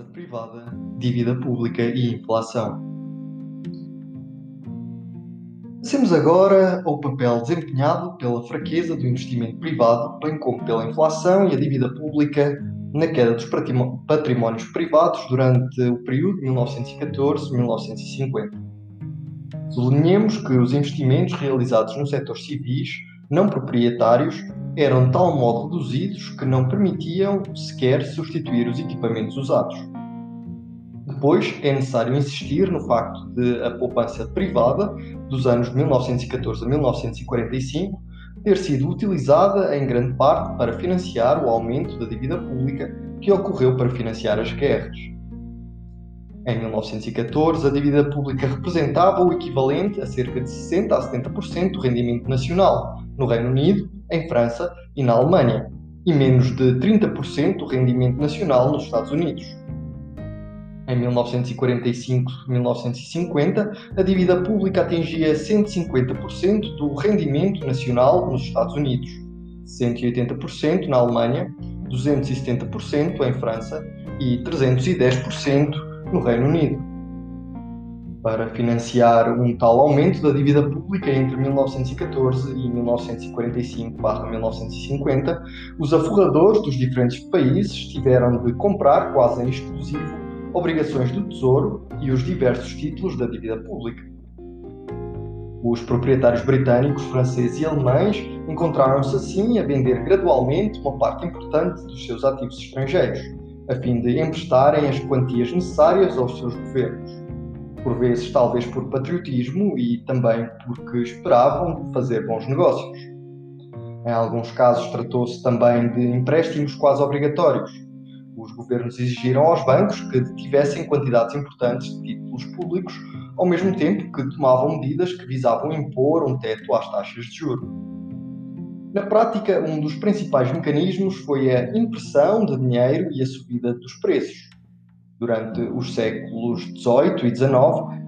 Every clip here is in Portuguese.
poupança privada, dívida pública e inflação. Passemos agora ao papel desempenhado pela fraqueza do investimento privado, bem como pela inflação e a dívida pública na queda dos patrimónios privados durante o período de 1914-1950. Sublinhemos que os investimentos realizados no setor civis não proprietários eram de tal modo reduzidos que não permitiam sequer substituir os equipamentos usados. Depois, é necessário insistir no facto de a poupança privada dos anos de 1914 a 1945 ter sido utilizada em grande parte para financiar o aumento da dívida pública que ocorreu para financiar as guerras. Em 1914, a dívida pública representava o equivalente a cerca de 60 a 70% do rendimento nacional no Reino Unido, em França e na Alemanha, e menos de 30% do rendimento nacional nos Estados Unidos. Em 1945-1950, a dívida pública atingia 150% do rendimento nacional nos Estados Unidos, 180% na Alemanha, 270% em França e 310% no Reino Unido. Para financiar um tal aumento da dívida pública entre 1914 e 1945-1950, os aforradores dos diferentes países tiveram de comprar quase em exclusivo obrigações do Tesouro e os diversos títulos da dívida pública. Os proprietários britânicos, franceses e alemães encontraram-se assim a vender gradualmente uma parte importante dos seus ativos estrangeiros, a fim de emprestarem as quantias necessárias aos seus governos. Por vezes, talvez por patriotismo e também porque esperavam fazer bons negócios. Em alguns casos, tratou-se também de empréstimos quase obrigatórios, os governos exigiram aos bancos que tivessem quantidades importantes de títulos públicos, ao mesmo tempo que tomavam medidas que visavam impor um teto às taxas de juros. Na prática, um dos principais mecanismos foi a impressão de dinheiro e a subida dos preços. Durante os séculos XVIII e XIX,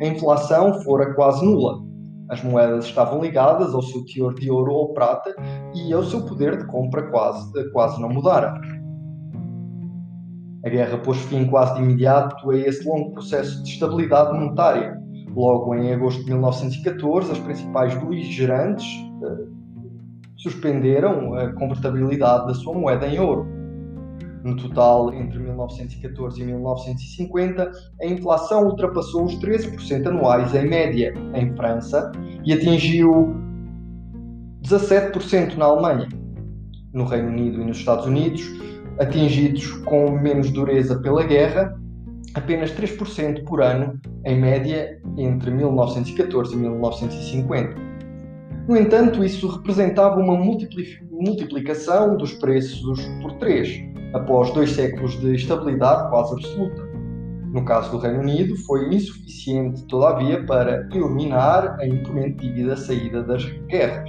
a inflação fora quase nula. As moedas estavam ligadas ao seu teor de ouro ou prata e ao seu poder de compra quase, quase não mudara. A guerra pôs fim quase de imediato a esse longo processo de estabilidade monetária. Logo em agosto de 1914, as principais beligerantes uh, suspenderam a convertibilidade da sua moeda em ouro. No total, entre 1914 e 1950, a inflação ultrapassou os 13% anuais em média em França e atingiu 17% na Alemanha. No Reino Unido e nos Estados Unidos, atingidos com menos dureza pela guerra, apenas 3% por ano, em média, entre 1914 e 1950. No entanto, isso representava uma multiplicação dos preços por 3, após dois séculos de estabilidade quase absoluta. No caso do Reino Unido, foi insuficiente, todavia, para eliminar a imponente dívida saída das guerras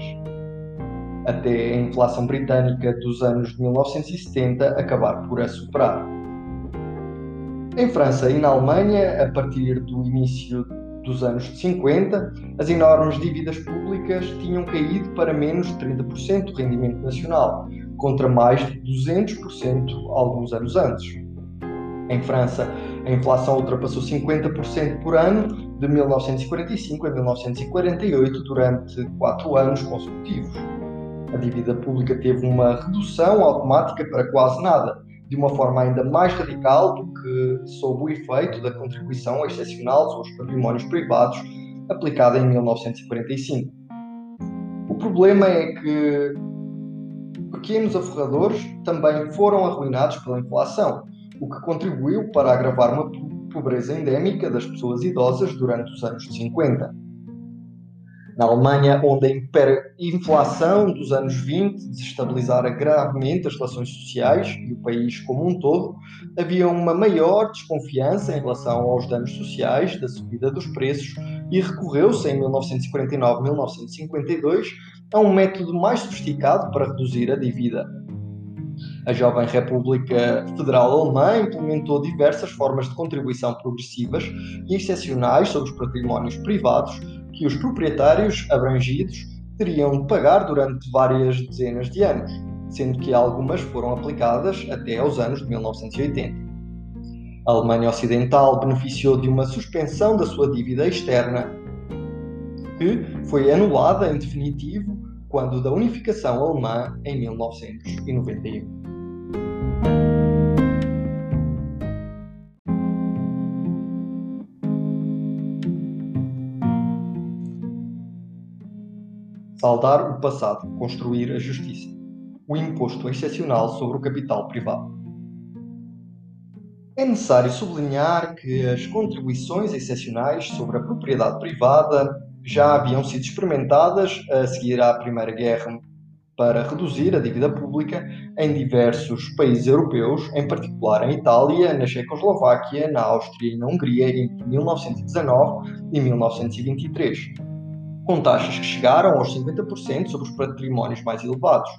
até a inflação britânica dos anos de 1970 acabar por a superar. Em França e na Alemanha, a partir do início dos anos 50, as enormes dívidas públicas tinham caído para menos de 30% do rendimento nacional, contra mais de 200% alguns anos antes. Em França, a inflação ultrapassou 50% por ano de 1945 a 1948 durante quatro anos consecutivos a dívida pública teve uma redução automática para quase nada, de uma forma ainda mais radical do que sob o efeito da contribuição excepcional aos patrimónios privados aplicada em 1945. O problema é que pequenos aforradores também foram arruinados pela inflação, o que contribuiu para agravar uma pobreza endémica das pessoas idosas durante os anos 50. Na Alemanha, onde a inflação dos anos 20 desestabilizara gravemente as relações sociais e o país como um todo, havia uma maior desconfiança em relação aos danos sociais da subida dos preços e recorreu-se em 1949-1952 a um método mais sofisticado para reduzir a dívida. A jovem República Federal Alemã implementou diversas formas de contribuição progressivas e excepcionais sobre os patrimónios privados que os proprietários abrangidos teriam de pagar durante várias dezenas de anos, sendo que algumas foram aplicadas até aos anos de 1980. A Alemanha Ocidental beneficiou de uma suspensão da sua dívida externa, que foi anulada em definitivo quando da unificação alemã em 1991. Saldar o passado, construir a justiça. O imposto excepcional sobre o capital privado. É necessário sublinhar que as contribuições excepcionais sobre a propriedade privada já haviam sido experimentadas a seguir à Primeira Guerra para reduzir a dívida pública em diversos países europeus, em particular em Itália, na Checoslováquia, na Áustria e na Hungria entre 1919 e 1923 com taxas que chegaram aos 50% sobre os patrimónios mais elevados.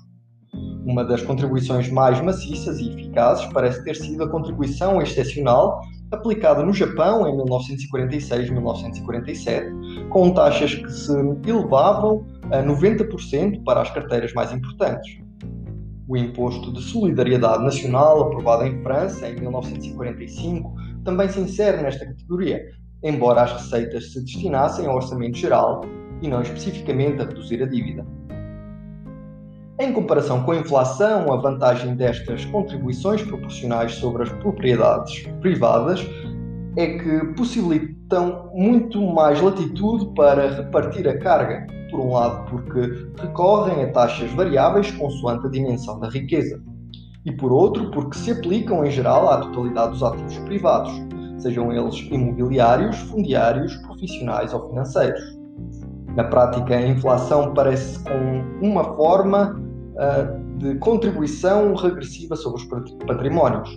Uma das contribuições mais maciças e eficazes parece ter sido a contribuição excepcional aplicada no Japão em 1946-1947, com taxas que se elevavam a 90% para as carteiras mais importantes. O Imposto de Solidariedade Nacional, aprovado em França em 1945, também se insere nesta categoria, embora as receitas se destinassem ao orçamento geral e não especificamente a reduzir a dívida. Em comparação com a inflação, a vantagem destas contribuições proporcionais sobre as propriedades privadas é que possibilitam muito mais latitude para repartir a carga, por um lado, porque recorrem a taxas variáveis consoante a dimensão da riqueza, e por outro, porque se aplicam em geral à totalidade dos ativos privados, sejam eles imobiliários, fundiários, profissionais ou financeiros. Na prática, a inflação parece com uma forma uh, de contribuição regressiva sobre os patrimónios.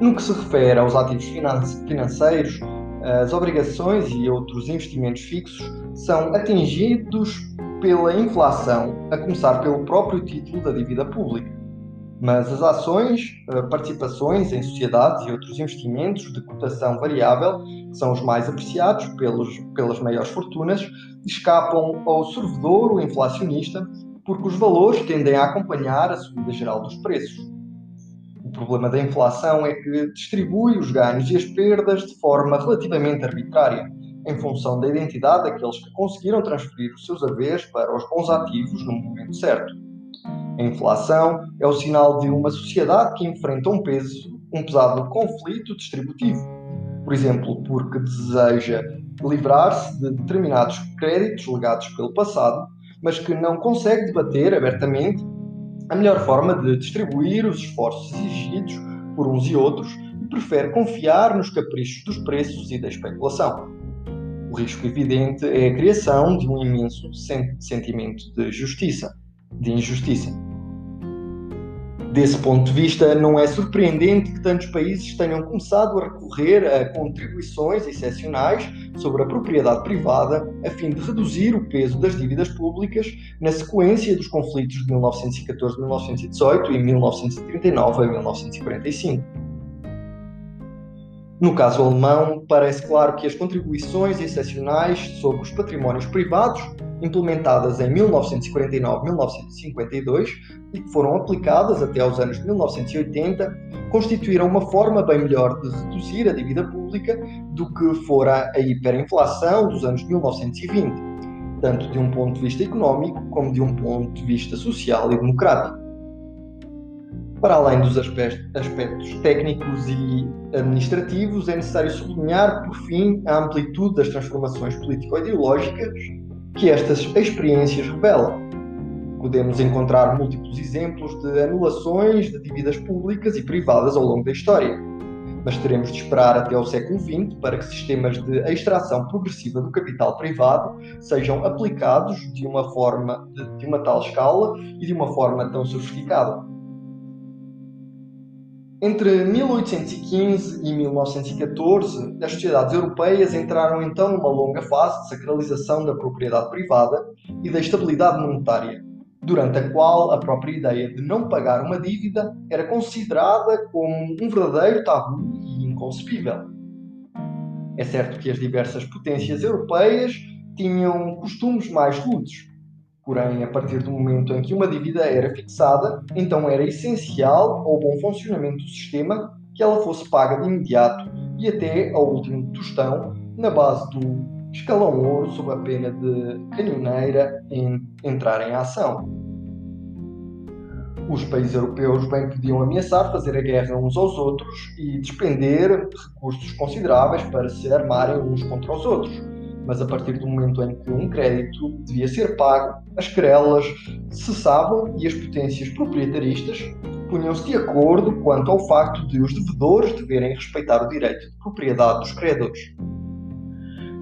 No que se refere aos ativos financeiros, as obrigações e outros investimentos fixos são atingidos pela inflação, a começar pelo próprio título da dívida pública. Mas as ações, eh, participações em sociedades e outros investimentos de cotação variável, que são os mais apreciados pelos, pelas maiores fortunas, escapam ao sorvedouro inflacionista porque os valores tendem a acompanhar a subida geral dos preços. O problema da inflação é que distribui os ganhos e as perdas de forma relativamente arbitrária, em função da identidade daqueles que conseguiram transferir os seus haveres para os bons ativos no momento certo. A inflação é o sinal de uma sociedade que enfrenta um peso, um pesado conflito distributivo. Por exemplo, porque deseja livrar-se de determinados créditos legados pelo passado, mas que não consegue debater abertamente a melhor forma de distribuir os esforços exigidos por uns e outros e prefere confiar nos caprichos dos preços e da especulação. O risco evidente é a criação de um imenso sentimento de justiça, de injustiça. Desse ponto de vista, não é surpreendente que tantos países tenham começado a recorrer a contribuições excepcionais sobre a propriedade privada a fim de reduzir o peso das dívidas públicas na sequência dos conflitos de 1914-1918 e 1939 a 1945. No caso alemão, parece claro que as contribuições excepcionais sobre os patrimónios privados, implementadas em 1949-1952 e que foram aplicadas até aos anos 1980, constituíram uma forma bem melhor de reduzir a dívida pública do que fora a hiperinflação dos anos 1920, tanto de um ponto de vista económico como de um ponto de vista social e democrático. Para além dos aspectos técnicos e administrativos, é necessário sublinhar, por fim, a amplitude das transformações político-ideológicas que estas experiências revelam. Podemos encontrar múltiplos exemplos de anulações de dívidas públicas e privadas ao longo da história, mas teremos de esperar até ao século XX para que sistemas de extração progressiva do capital privado sejam aplicados de uma forma de, de uma tal escala e de uma forma tão sofisticada. Entre 1815 e 1914, as sociedades europeias entraram então numa longa fase de sacralização da propriedade privada e da estabilidade monetária, durante a qual a própria ideia de não pagar uma dívida era considerada como um verdadeiro tabu e inconcebível. É certo que as diversas potências europeias tinham costumes mais rudes, Porém, a partir do momento em que uma dívida era fixada, então era essencial ao bom funcionamento do sistema que ela fosse paga de imediato e até ao último tostão, na base do escalão ouro, sob a pena de canhoneira em entrar em ação. Os países europeus bem podiam ameaçar fazer a guerra uns aos outros e despender recursos consideráveis para se armarem uns contra os outros. Mas a partir do momento em que um crédito devia ser pago, as querelas cessavam e as potências proprietaristas punham-se de acordo quanto ao facto de os devedores deverem respeitar o direito de propriedade dos credores.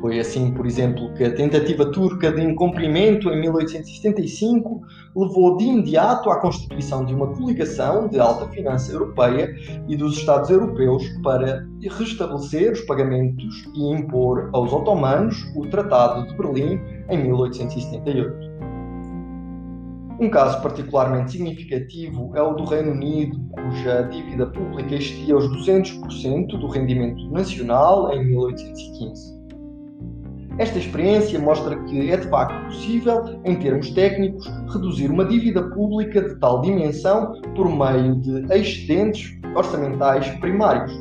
Foi assim, por exemplo, que a tentativa turca de incumprimento em 1875 levou de imediato à constituição de uma coligação de alta finança europeia e dos Estados europeus para restabelecer os pagamentos e impor aos otomanos o Tratado de Berlim em 1878. Um caso particularmente significativo é o do Reino Unido, cuja dívida pública existia aos 200% do rendimento nacional em 1815. Esta experiência mostra que é de facto possível, em termos técnicos, reduzir uma dívida pública de tal dimensão por meio de excedentes orçamentais primários.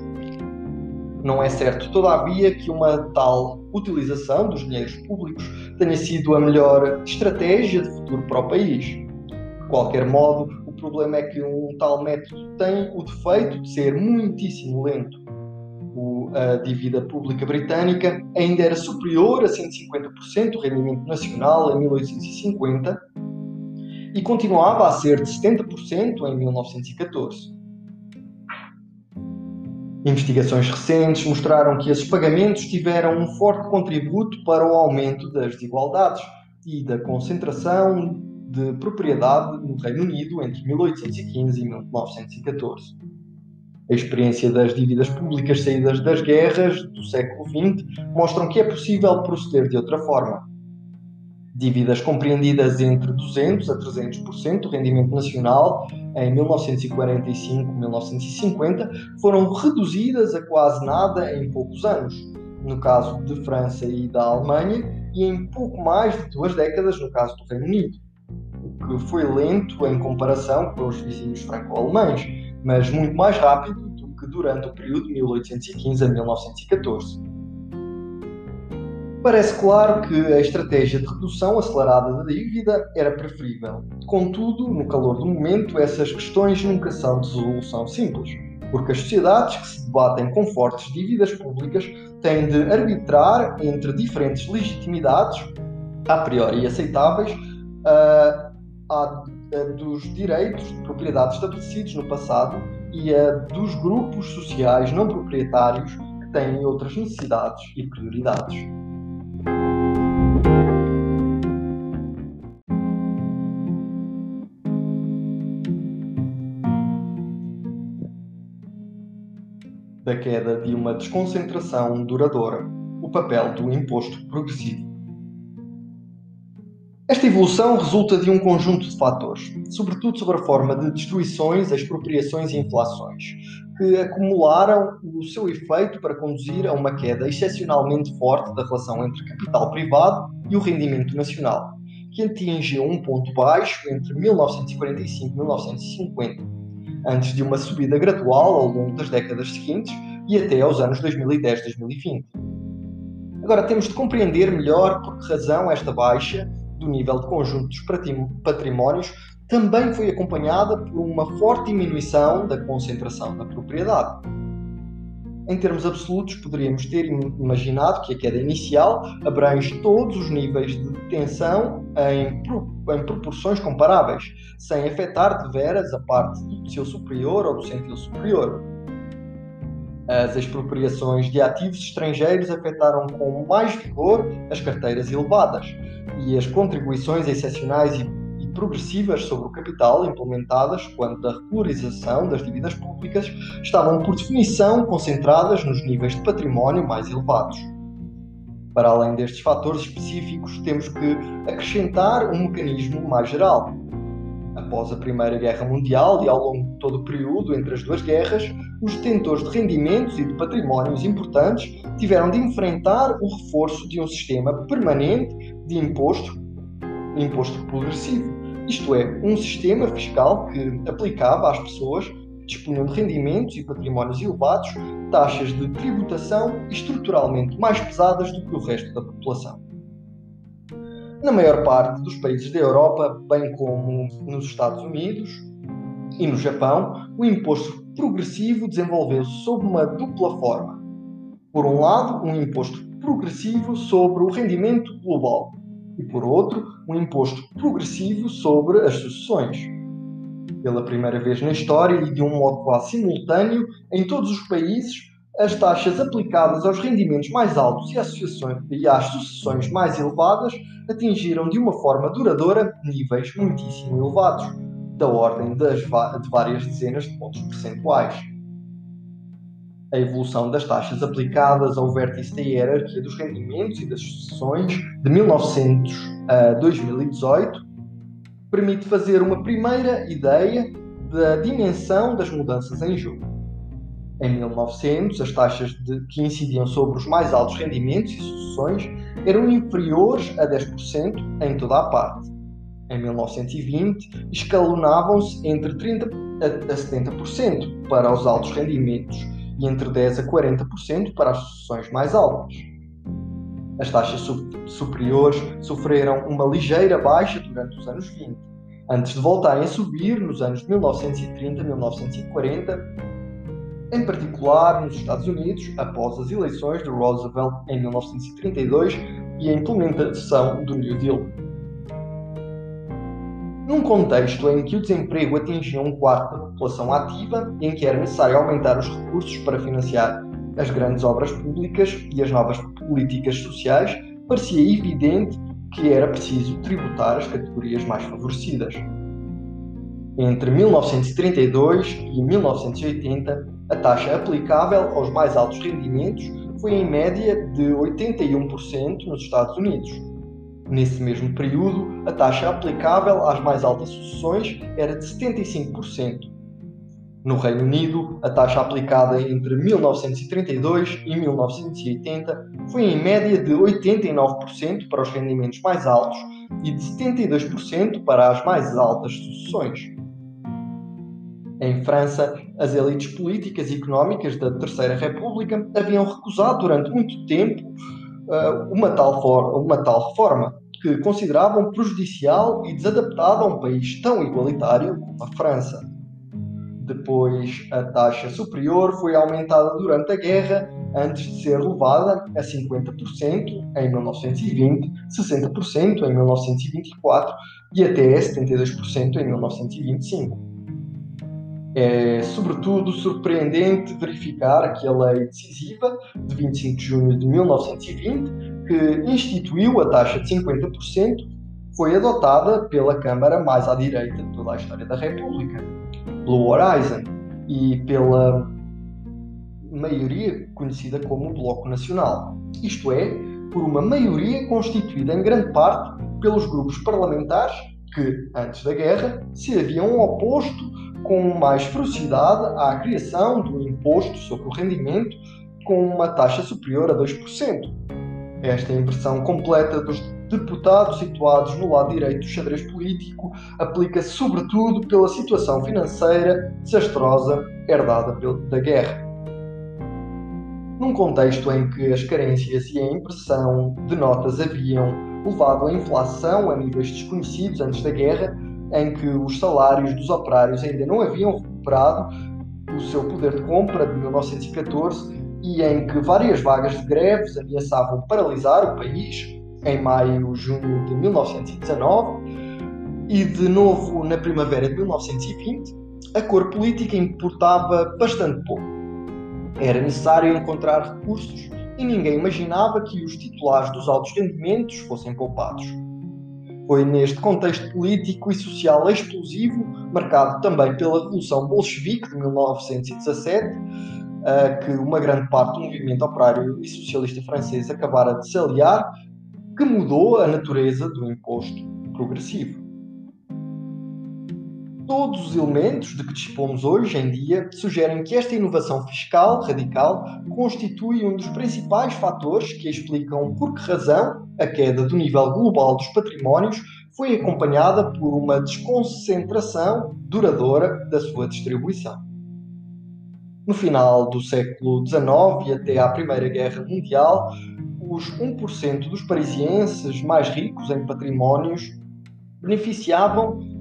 Não é certo, todavia, que uma tal utilização dos dinheiros públicos tenha sido a melhor estratégia de futuro para o país. De qualquer modo, o problema é que um tal método tem o defeito de ser muitíssimo lento a dívida pública britânica ainda era superior a 150% do rendimento nacional em 1850 e continuava a ser de 70% em 1914. Investigações recentes mostraram que esses pagamentos tiveram um forte contributo para o aumento das desigualdades e da concentração de propriedade no Reino Unido entre 1815 e 1914. A experiência das dívidas públicas saídas das guerras do século XX mostram que é possível proceder de outra forma. Dívidas compreendidas entre 200% a 300% do rendimento nacional em 1945-1950 foram reduzidas a quase nada em poucos anos, no caso de França e da Alemanha, e em pouco mais de duas décadas no caso do Reino Unido, o que foi lento em comparação com os vizinhos franco-alemães mas muito mais rápido do que durante o período de 1815 a 1914. Parece claro que a estratégia de redução acelerada da dívida era preferível. Contudo, no calor do momento, essas questões nunca são de resolução simples, porque as sociedades que se debatem com fortes dívidas públicas têm de arbitrar entre diferentes legitimidades, a priori aceitáveis, uh, dos direitos de propriedade estabelecidos no passado e a dos grupos sociais não proprietários que têm outras necessidades e prioridades. Da queda de uma desconcentração duradoura, o papel do imposto progressivo. Esta evolução resulta de um conjunto de fatores, sobretudo sobre a forma de destruições, expropriações e inflações, que acumularam o seu efeito para conduzir a uma queda excepcionalmente forte da relação entre capital privado e o rendimento nacional, que atingiu um ponto baixo entre 1945 e 1950, antes de uma subida gradual ao longo das décadas seguintes e até aos anos 2010-2020. Agora temos de compreender melhor por que razão esta baixa do nível de conjunto dos patrimónios também foi acompanhada por uma forte diminuição da concentração da propriedade. Em termos absolutos, poderíamos ter imaginado que a queda inicial abrange todos os níveis de tensão em, em proporções comparáveis, sem afetar de veras a parte do seu superior ou do centro superior. As expropriações de ativos estrangeiros afetaram com mais vigor as carteiras elevadas, e as contribuições excepcionais e, progressivas sobre o capital implementadas quanto à regularização das dívidas públicas estavam, por definição, concentradas nos níveis de património mais elevados. Para além destes fatores específicos, temos que acrescentar um mecanismo mais geral. Após a Primeira Guerra Mundial e ao longo de todo o período entre as duas guerras, os detentores de rendimentos e de patrimónios importantes tiveram de enfrentar o reforço de um sistema permanente de imposto, imposto progressivo, isto é, um sistema fiscal que aplicava às pessoas dispunham de rendimentos e patrimónios elevados, taxas de tributação estruturalmente mais pesadas do que o resto da população. Na maior parte dos países da Europa, bem como nos Estados Unidos e no Japão, o imposto progressivo desenvolveu-se sob uma dupla forma. Por um lado, um imposto progressivo sobre o rendimento global e, por outro, um imposto progressivo sobre as sucessões. Pela primeira vez na história e de um modo quase simultâneo, em todos os países, as taxas aplicadas aos rendimentos mais altos e, às sucessões mais elevadas atingiram de uma forma duradoura níveis muitíssimo elevados, da ordem das, de várias dezenas de pontos percentuais a evolução das taxas aplicadas ao vértice da hierarquia dos rendimentos e das sucessões de 1900 a 2018 permite fazer uma primeira ideia da dimensão das mudanças em jogo. Em 1900, as taxas de, que incidiam sobre os mais altos rendimentos e sucessões eram inferiores a 10% em toda a parte. Em 1920, escalonavam-se entre 30% a 70% para os altos rendimentos e entre 10% a 40% para as sucessões mais altas. As taxas superiores sofreram uma ligeira baixa durante os anos 20, antes de voltarem a subir nos anos 1930 e 1940, em particular nos Estados Unidos, após as eleições de Roosevelt em 1932 e a implementação do New Deal num contexto em que o desemprego atingia um quarto da população ativa e em que era necessário aumentar os recursos para financiar as grandes obras públicas e as novas políticas sociais, parecia evidente que era preciso tributar as categorias mais favorecidas. Entre 1932 e 1980, a taxa aplicável aos mais altos rendimentos foi em média de 81% nos Estados Unidos, Nesse mesmo período, a taxa aplicável às mais altas sucessões era de 75%. No Reino Unido, a taxa aplicada entre 1932 e 1980 foi em média de 89% para os rendimentos mais altos e de 72% para as mais altas sucessões. Em França, as elites políticas e económicas da Terceira República haviam recusado durante muito tempo uh, uma, tal uma tal reforma, que consideravam prejudicial e desadaptada a um país tão igualitário como a França. Depois, a taxa superior foi aumentada durante a guerra, antes de ser levada a 50% em 1920, 60% em 1924 e até 72% em 1925. É, sobretudo, surpreendente verificar que a lei decisiva de 25 de junho de 1920, que instituiu a taxa de 50%, foi adotada pela Câmara mais à direita de toda a história da República, Blue Horizon, e pela maioria conhecida como Bloco Nacional, isto é, por uma maioria constituída em grande parte pelos grupos parlamentares que, antes da guerra, se haviam oposto com mais ferocidade à criação do imposto sobre o rendimento com uma taxa superior a 2%. Esta inversão completa dos deputados situados no lado direito do xadrez político aplica-se sobretudo pela situação financeira desastrosa herdada da guerra. Num contexto em que as carências e a impressão de notas haviam levado a inflação a níveis desconhecidos antes da guerra, em que os salários dos operários ainda não haviam recuperado o seu poder de compra de 1914 e em que várias vagas de greves ameaçavam paralisar o país em maio e junho de 1919 e de novo na primavera de 1920, a cor política importava bastante pouco. Era necessário encontrar recursos e ninguém imaginava que os titulares dos altos rendimentos fossem poupados. Foi neste contexto político e social explosivo, marcado também pela Revolução Bolchevique de 1917, que uma grande parte do movimento operário e socialista francês acabara de se aliar, que mudou a natureza do imposto progressivo. Todos os elementos de que dispomos hoje em dia sugerem que esta inovação fiscal radical constitui um dos principais fatores que explicam por que razão a queda do nível global dos patrimónios foi acompanhada por uma desconcentração duradoura da sua distribuição. No final do século XIX e até à Primeira Guerra Mundial, os 1% dos parisienses mais ricos em patrimónios beneficiavam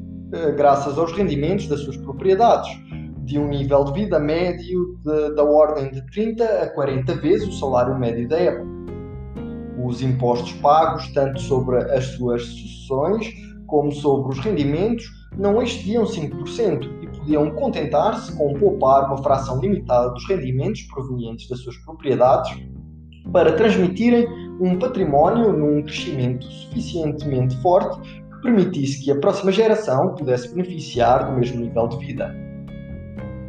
graças aos rendimentos das suas propriedades, de um nível de vida médio de, da ordem de 30 a 40 vezes o salário médio da época. Os impostos pagos, tanto sobre as suas sucessões como sobre os rendimentos, não excediam 5% e podiam contentar-se com poupar uma fração limitada dos rendimentos provenientes das suas propriedades para transmitirem um património num crescimento suficientemente forte permitisse que a próxima geração pudesse beneficiar do mesmo nível de vida.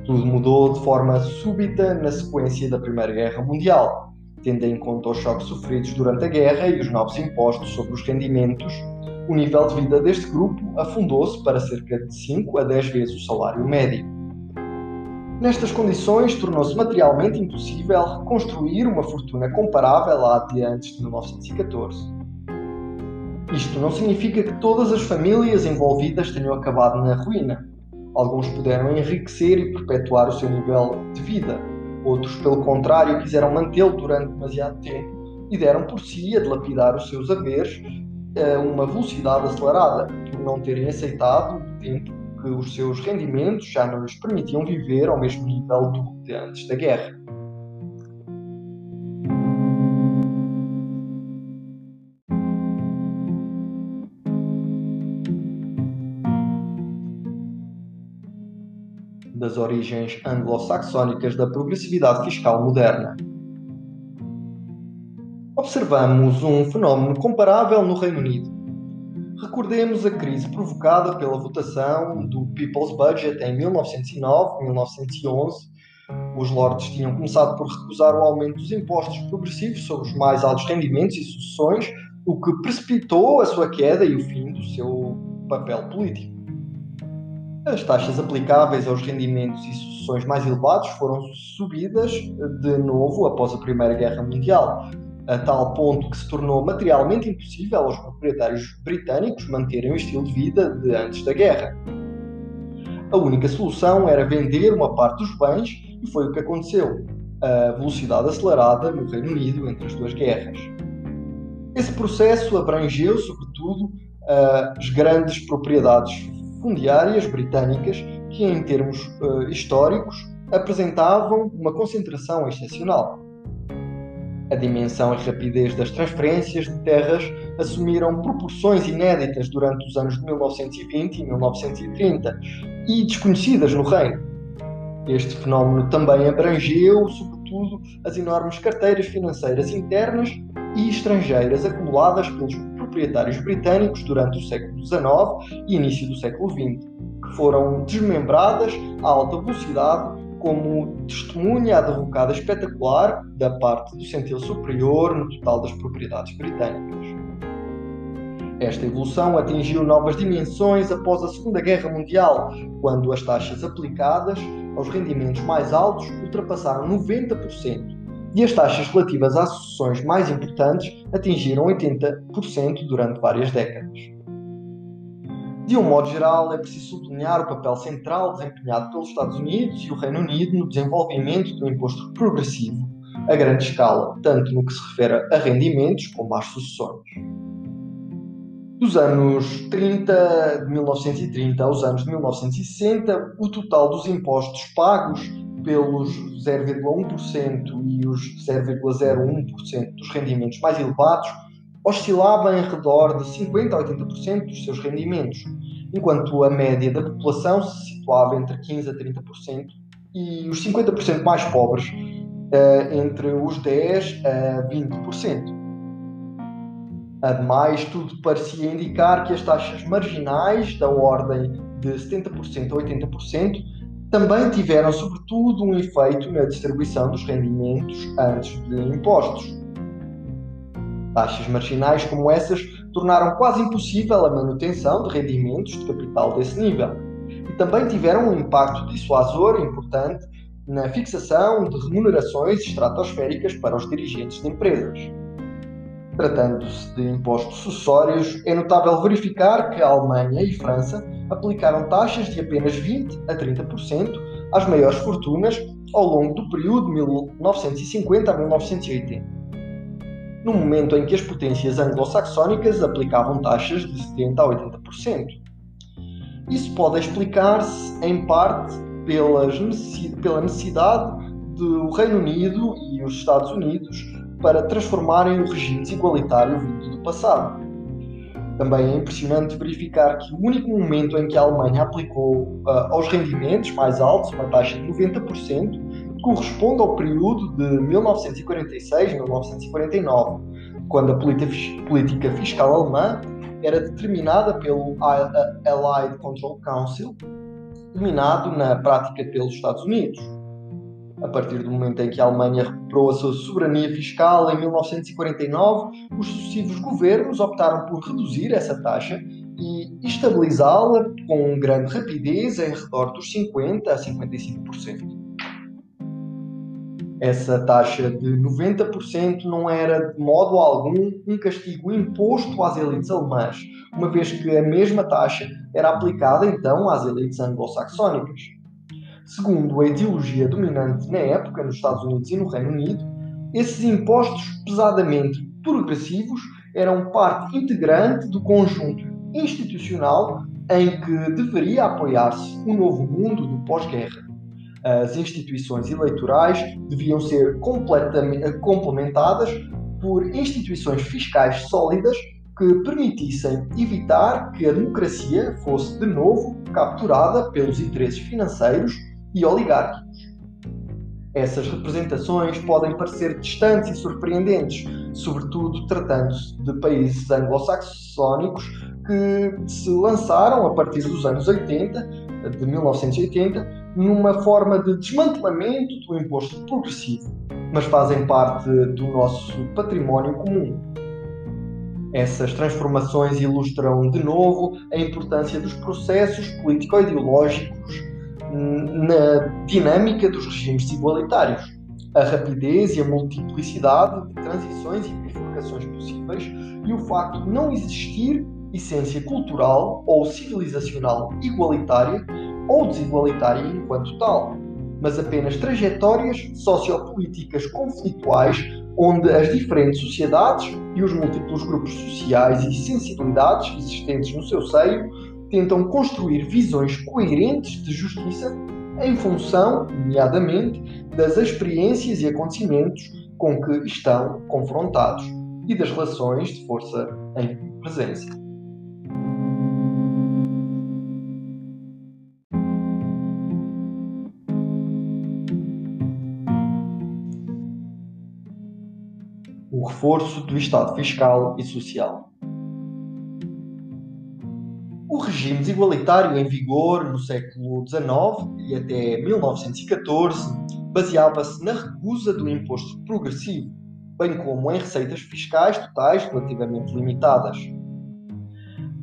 Tudo mudou de forma súbita na sequência da Primeira Guerra Mundial, tendo em conta os choques sofridos durante a guerra e os novos impostos sobre os rendimentos o nível de vida deste grupo afundou-se para cerca de 5 a 10 vezes o salário médio. Nestas condições, tornou-se materialmente impossível reconstruir uma fortuna comparável à de antes de 1914. Isto não significa que todas as famílias envolvidas tenham acabado na ruína. Alguns puderam enriquecer e perpetuar o seu nível de vida. Outros, pelo contrário, quiseram mantê-lo durante demasiado tempo e deram por si a dilapidar os seus haveres a uma velocidade acelerada, por não terem aceitado o tempo que os seus rendimentos já não lhes permitiam viver ao mesmo nível do de antes da guerra. Das origens anglo-saxónicas da progressividade fiscal moderna observamos um fenómeno comparável no Reino Unido. Recordemos a crise provocada pela votação do People's Budget em 1909-1911. Os Lords tinham começado por recusar o aumento dos impostos progressivos sobre os mais altos rendimentos e sucessões, o que precipitou a sua queda e o fim do seu papel político. As taxas aplicáveis aos rendimentos e sucessões mais elevados foram subidas de novo após a Primeira Guerra Mundial, a tal ponto que se tornou materialmente impossível aos proprietários britânicos manterem o estilo de vida de antes da guerra. A única solução era vender uma parte dos bens e foi o que aconteceu, a velocidade acelerada no Reino Unido entre as duas guerras. Esse processo abrangeu, sobretudo, as grandes propriedades fundiárias britânicas que, em termos uh, históricos, apresentavam uma concentração excepcional. A dimensão e rapidez das transferências de terras assumiram proporções inéditas durante os anos de 1920 e 1930 e desconhecidas no Reino. Este fenómeno também abrangeu, sobretudo, as enormes carteiras financeiras internas e estrangeiras acumuladas pelos proprietários britânicos durante o século XIX e início do século XX, que foram desmembradas a alta velocidade como testemunha a derrocada espetacular da parte do centil superior no total das propriedades britânicas. Esta evolução atingiu novas dimensões após a Segunda Guerra Mundial, quando as taxas aplicadas aos rendimentos mais altos ultrapassaram 90% e as taxas relativas às sucessões mais importantes atingiram 80% durante várias décadas. De um modo geral, é preciso sublinhar o papel central desempenhado pelos Estados Unidos e o Reino Unido no desenvolvimento do imposto progressivo a grande escala, tanto no que se refere a rendimentos como às sucessões. Dos anos 30, de 1930 aos anos de 1960, o total dos impostos pagos pelos 0,1% e os 0,01% dos rendimentos mais elevados oscilava em redor de 50 a 80% dos seus rendimentos, enquanto a média da população se situava entre 15 a 30% e os 50% mais pobres uh, entre os 10 a 20%. Ademais, tudo parecia indicar que as taxas marginais, da ordem de 70% a 80%, também tiveram, sobretudo, um efeito na distribuição dos rendimentos antes de impostos. Taxas marginais como essas tornaram quase impossível a manutenção de rendimentos de capital desse nível e também tiveram um impacto dissuasor importante na fixação de remunerações estratosféricas para os dirigentes de empresas. Tratando-se de impostos sucessórios, é notável verificar que a Alemanha e França aplicaram taxas de apenas 20 a 30% às maiores fortunas ao longo do período de 1950 a 1980. No momento em que as potências anglo-saxónicas aplicavam taxas de 70% a 80%. Isso pode explicar-se, em parte, pelas necessidade, pela necessidade do Reino Unido e os Estados Unidos para transformarem o regime desigualitário vindo do passado. Também é impressionante verificar que o único momento em que a Alemanha aplicou uh, aos rendimentos mais altos uma taxa de 90% corresponde ao período de 1946-1949, quando a política fiscal alemã era determinada pelo Allied Control Council, dominado na prática pelos Estados Unidos a partir do momento em que a Alemanha recuperou a sua soberania fiscal em 1949, os sucessivos governos optaram por reduzir essa taxa e estabilizá-la com grande rapidez em redor dos 50% a 55%. Essa taxa de 90% não era de modo algum um castigo imposto às elites alemãs, uma vez que a mesma taxa era aplicada então às elites anglo-saxónicas. Segundo a ideologia dominante na época nos Estados Unidos e no Reino Unido, esses impostos pesadamente progressivos eram parte integrante do conjunto institucional em que deveria apoiar-se o novo mundo do pós-guerra. As instituições eleitorais deviam ser complementadas por instituições fiscais sólidas que permitissem evitar que a democracia fosse de novo capturada pelos interesses financeiros e oligárquicos. Essas representações podem parecer distantes e surpreendentes, sobretudo tratando-se de países anglo-saxónicos que se lançaram a partir dos anos 80, de 1980, numa forma de desmantelamento do imposto progressivo, mas fazem parte do nosso património comum. Essas transformações ilustram de novo a importância dos processos político-ideológicos na dinâmica dos regimes igualitários. A rapidez e a multiplicidade de transições e bifurcações possíveis e o facto de não existir essência cultural ou civilizacional igualitária ou desigualitária enquanto tal, mas apenas trajetórias sociopolíticas conflituais onde as diferentes sociedades e os múltiplos grupos sociais e sensibilidades existentes no seu seio tentam construir visões coerentes de justiça em função, nomeadamente, das experiências e acontecimentos com que estão confrontados e das relações de força em presença. O reforço do Estado fiscal e social. Regime desigualitário em vigor no século XIX e até 1914 baseava-se na recusa do imposto progressivo, bem como em receitas fiscais totais relativamente limitadas.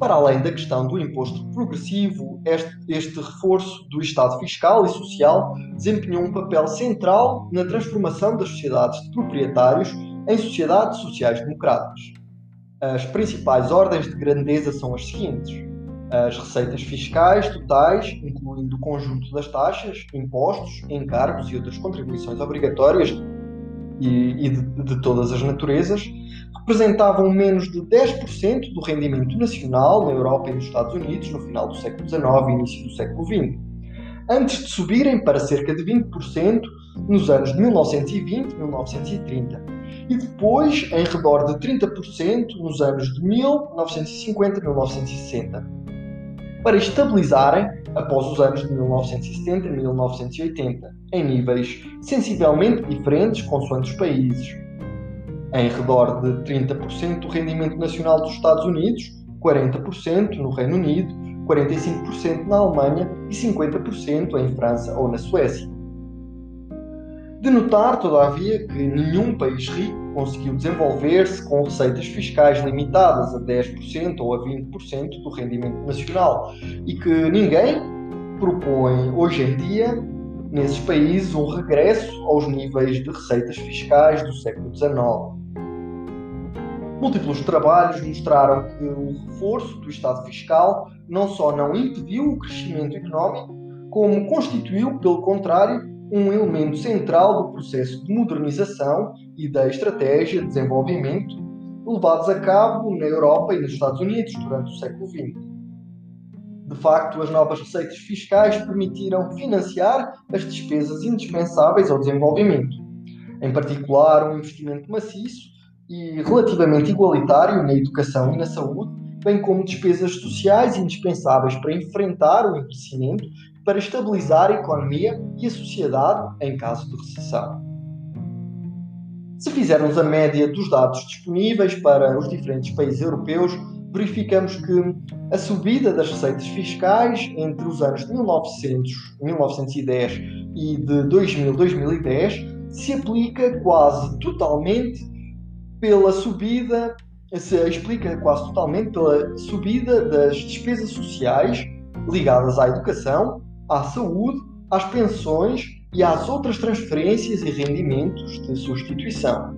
Para além da questão do imposto progressivo, este, este, reforço do Estado fiscal e social desempenhou um papel central na transformação das sociedades de proprietários em sociedades sociais-democratas. As principais ordens de grandeza são as seguintes: as receitas fiscais totais, incluindo o conjunto das taxas, impostos, encargos e outras contribuições obrigatórias e, e de, de, todas as naturezas, representavam menos de 10% do rendimento nacional na Europa e nos Estados Unidos no final do século XIX e início do século XX, antes de subirem para cerca de 20% nos anos de 1920 e 1930, e depois em redor de 30% nos anos de 1950 e 1960 para estabilizarem após os anos de 1970 e 1980, em níveis sensivelmente diferentes consoante os países. Em redor de 30% do rendimento nacional dos Estados Unidos, 40% no Reino Unido, 45% na Alemanha e 50% em França ou na Suécia. De notar, todavia, que nenhum país rico conseguiu desenvolver-se com receitas fiscais limitadas a 10% ou a 20% do rendimento nacional e que ninguém propõe hoje em dia, nesses países, um regresso aos níveis de receitas fiscais do século XIX. Múltiplos trabalhos mostraram que o reforço do Estado fiscal não só não impediu o crescimento económico, como constituiu, pelo contrário, um elemento central do processo de modernização e da estratégia de desenvolvimento levados a cabo na Europa e nos Estados Unidos durante o século XX. De facto, as novas receitas fiscais permitiram financiar as despesas indispensáveis ao desenvolvimento, em particular um investimento maciço e relativamente igualitário na educação e na saúde, bem como despesas sociais indispensáveis para enfrentar o envelhecimento para estabilizar a economia e a sociedade em caso de recessão. Se fizermos a média dos dados disponíveis para os diferentes países europeus, verificamos que a subida das receitas fiscais entre os anos de 1900, 1910 e de 2000, 2010 se aplica quase totalmente pela subida, se explica quase totalmente pela subida das despesas sociais ligadas à educação, à saúde, às pensões e às outras transferências e rendimentos de substituição.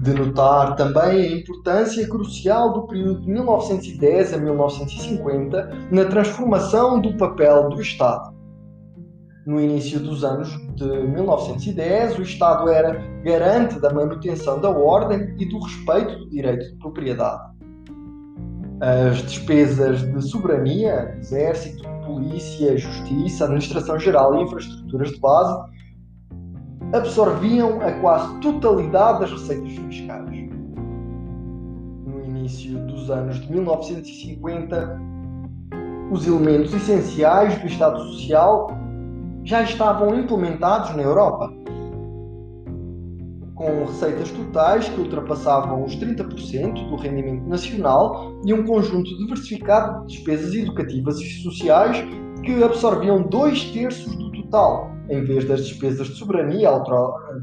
De notar também a importância crucial do período de 1910 a 1950 na transformação do papel do Estado. No início dos anos de 1910, o Estado era garante da manutenção da ordem e do respeito do direito de propriedade. As despesas de soberania, exército, polícia, justiça, administração geral e infraestruturas de base absorviam a quase totalidade das receitas fiscais. No início dos anos de 1950, os elementos essenciais do Estado Social já estavam implementados na Europa, com receitas totais que ultrapassavam os 30% do rendimento nacional e um conjunto diversificado de despesas educativas e sociais que absorviam dois terços do total, em vez das despesas de soberania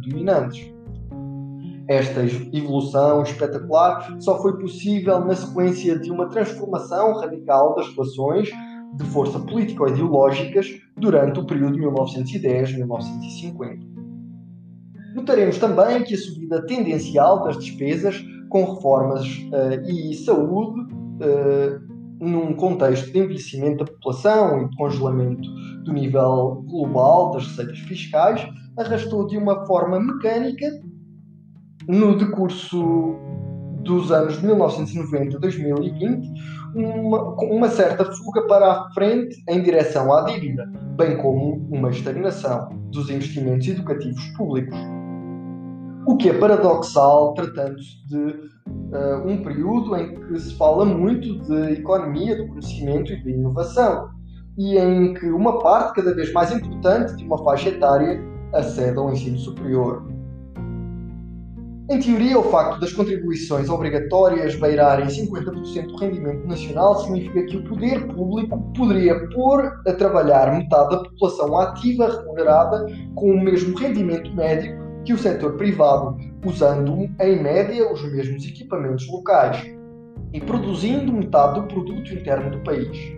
dominantes. Esta evolução espetacular só foi possível na sequência de uma transformação radical das relações de força político-ideológicas durante o período 1910-1950. Notaremos também que a subida tendencial das despesas com reformas uh, e saúde, uh, num contexto de envelhecimento da população e de congelamento do nível global das receitas fiscais, arrastou de uma forma mecânica, no decurso dos anos 1990 2020, uma, uma certa fuga para a frente em direção à dívida, bem como uma estagnação dos investimentos educativos públicos o que é paradoxal tratando-se de uh, um período em que se fala muito de economia do conhecimento e de inovação e em que uma parte cada vez mais importante de uma faixa etária acede ao ensino superior. Em teoria, o facto das contribuições obrigatórias beirarem 50% do rendimento nacional significa que o poder público poderia pôr a trabalhar metade da população ativa remunerada com o mesmo rendimento médio que o setor privado, usando em média os mesmos equipamentos locais e produzindo metade do produto interno do país.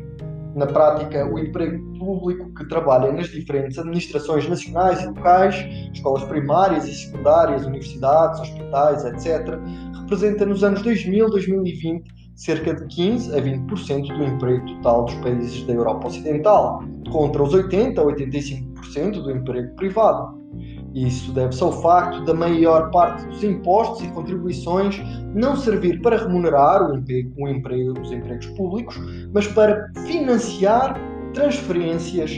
Na prática, o emprego público que trabalha nas diferentes administrações nacionais e locais, escolas primárias e secundárias, universidades, hospitais, etc., representa nos anos 2000-2020 cerca de 15 a 20% do emprego total dos países da Europa Ocidental, contra os 80 a 85% do emprego privado. Isso deve-se ao facto da maior parte dos impostos e contribuições não servir para remunerar o emprego, o emprego, os empregos públicos, mas para financiar transferências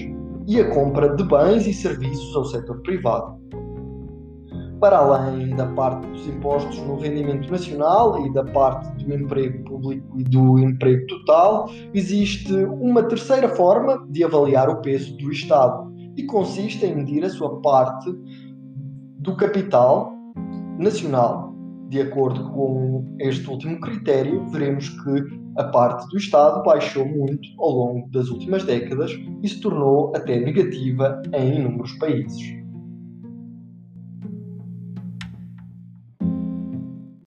e a compra de bens e serviços ao setor privado. Para além da parte dos impostos no rendimento nacional e da parte do emprego público e do emprego total, existe uma terceira forma de avaliar o peso do Estado e consiste em medir a sua parte do capital nacional. De acordo com este último critério, veremos que a parte do Estado baixou muito ao longo das últimas décadas e se tornou até negativa em inúmeros países.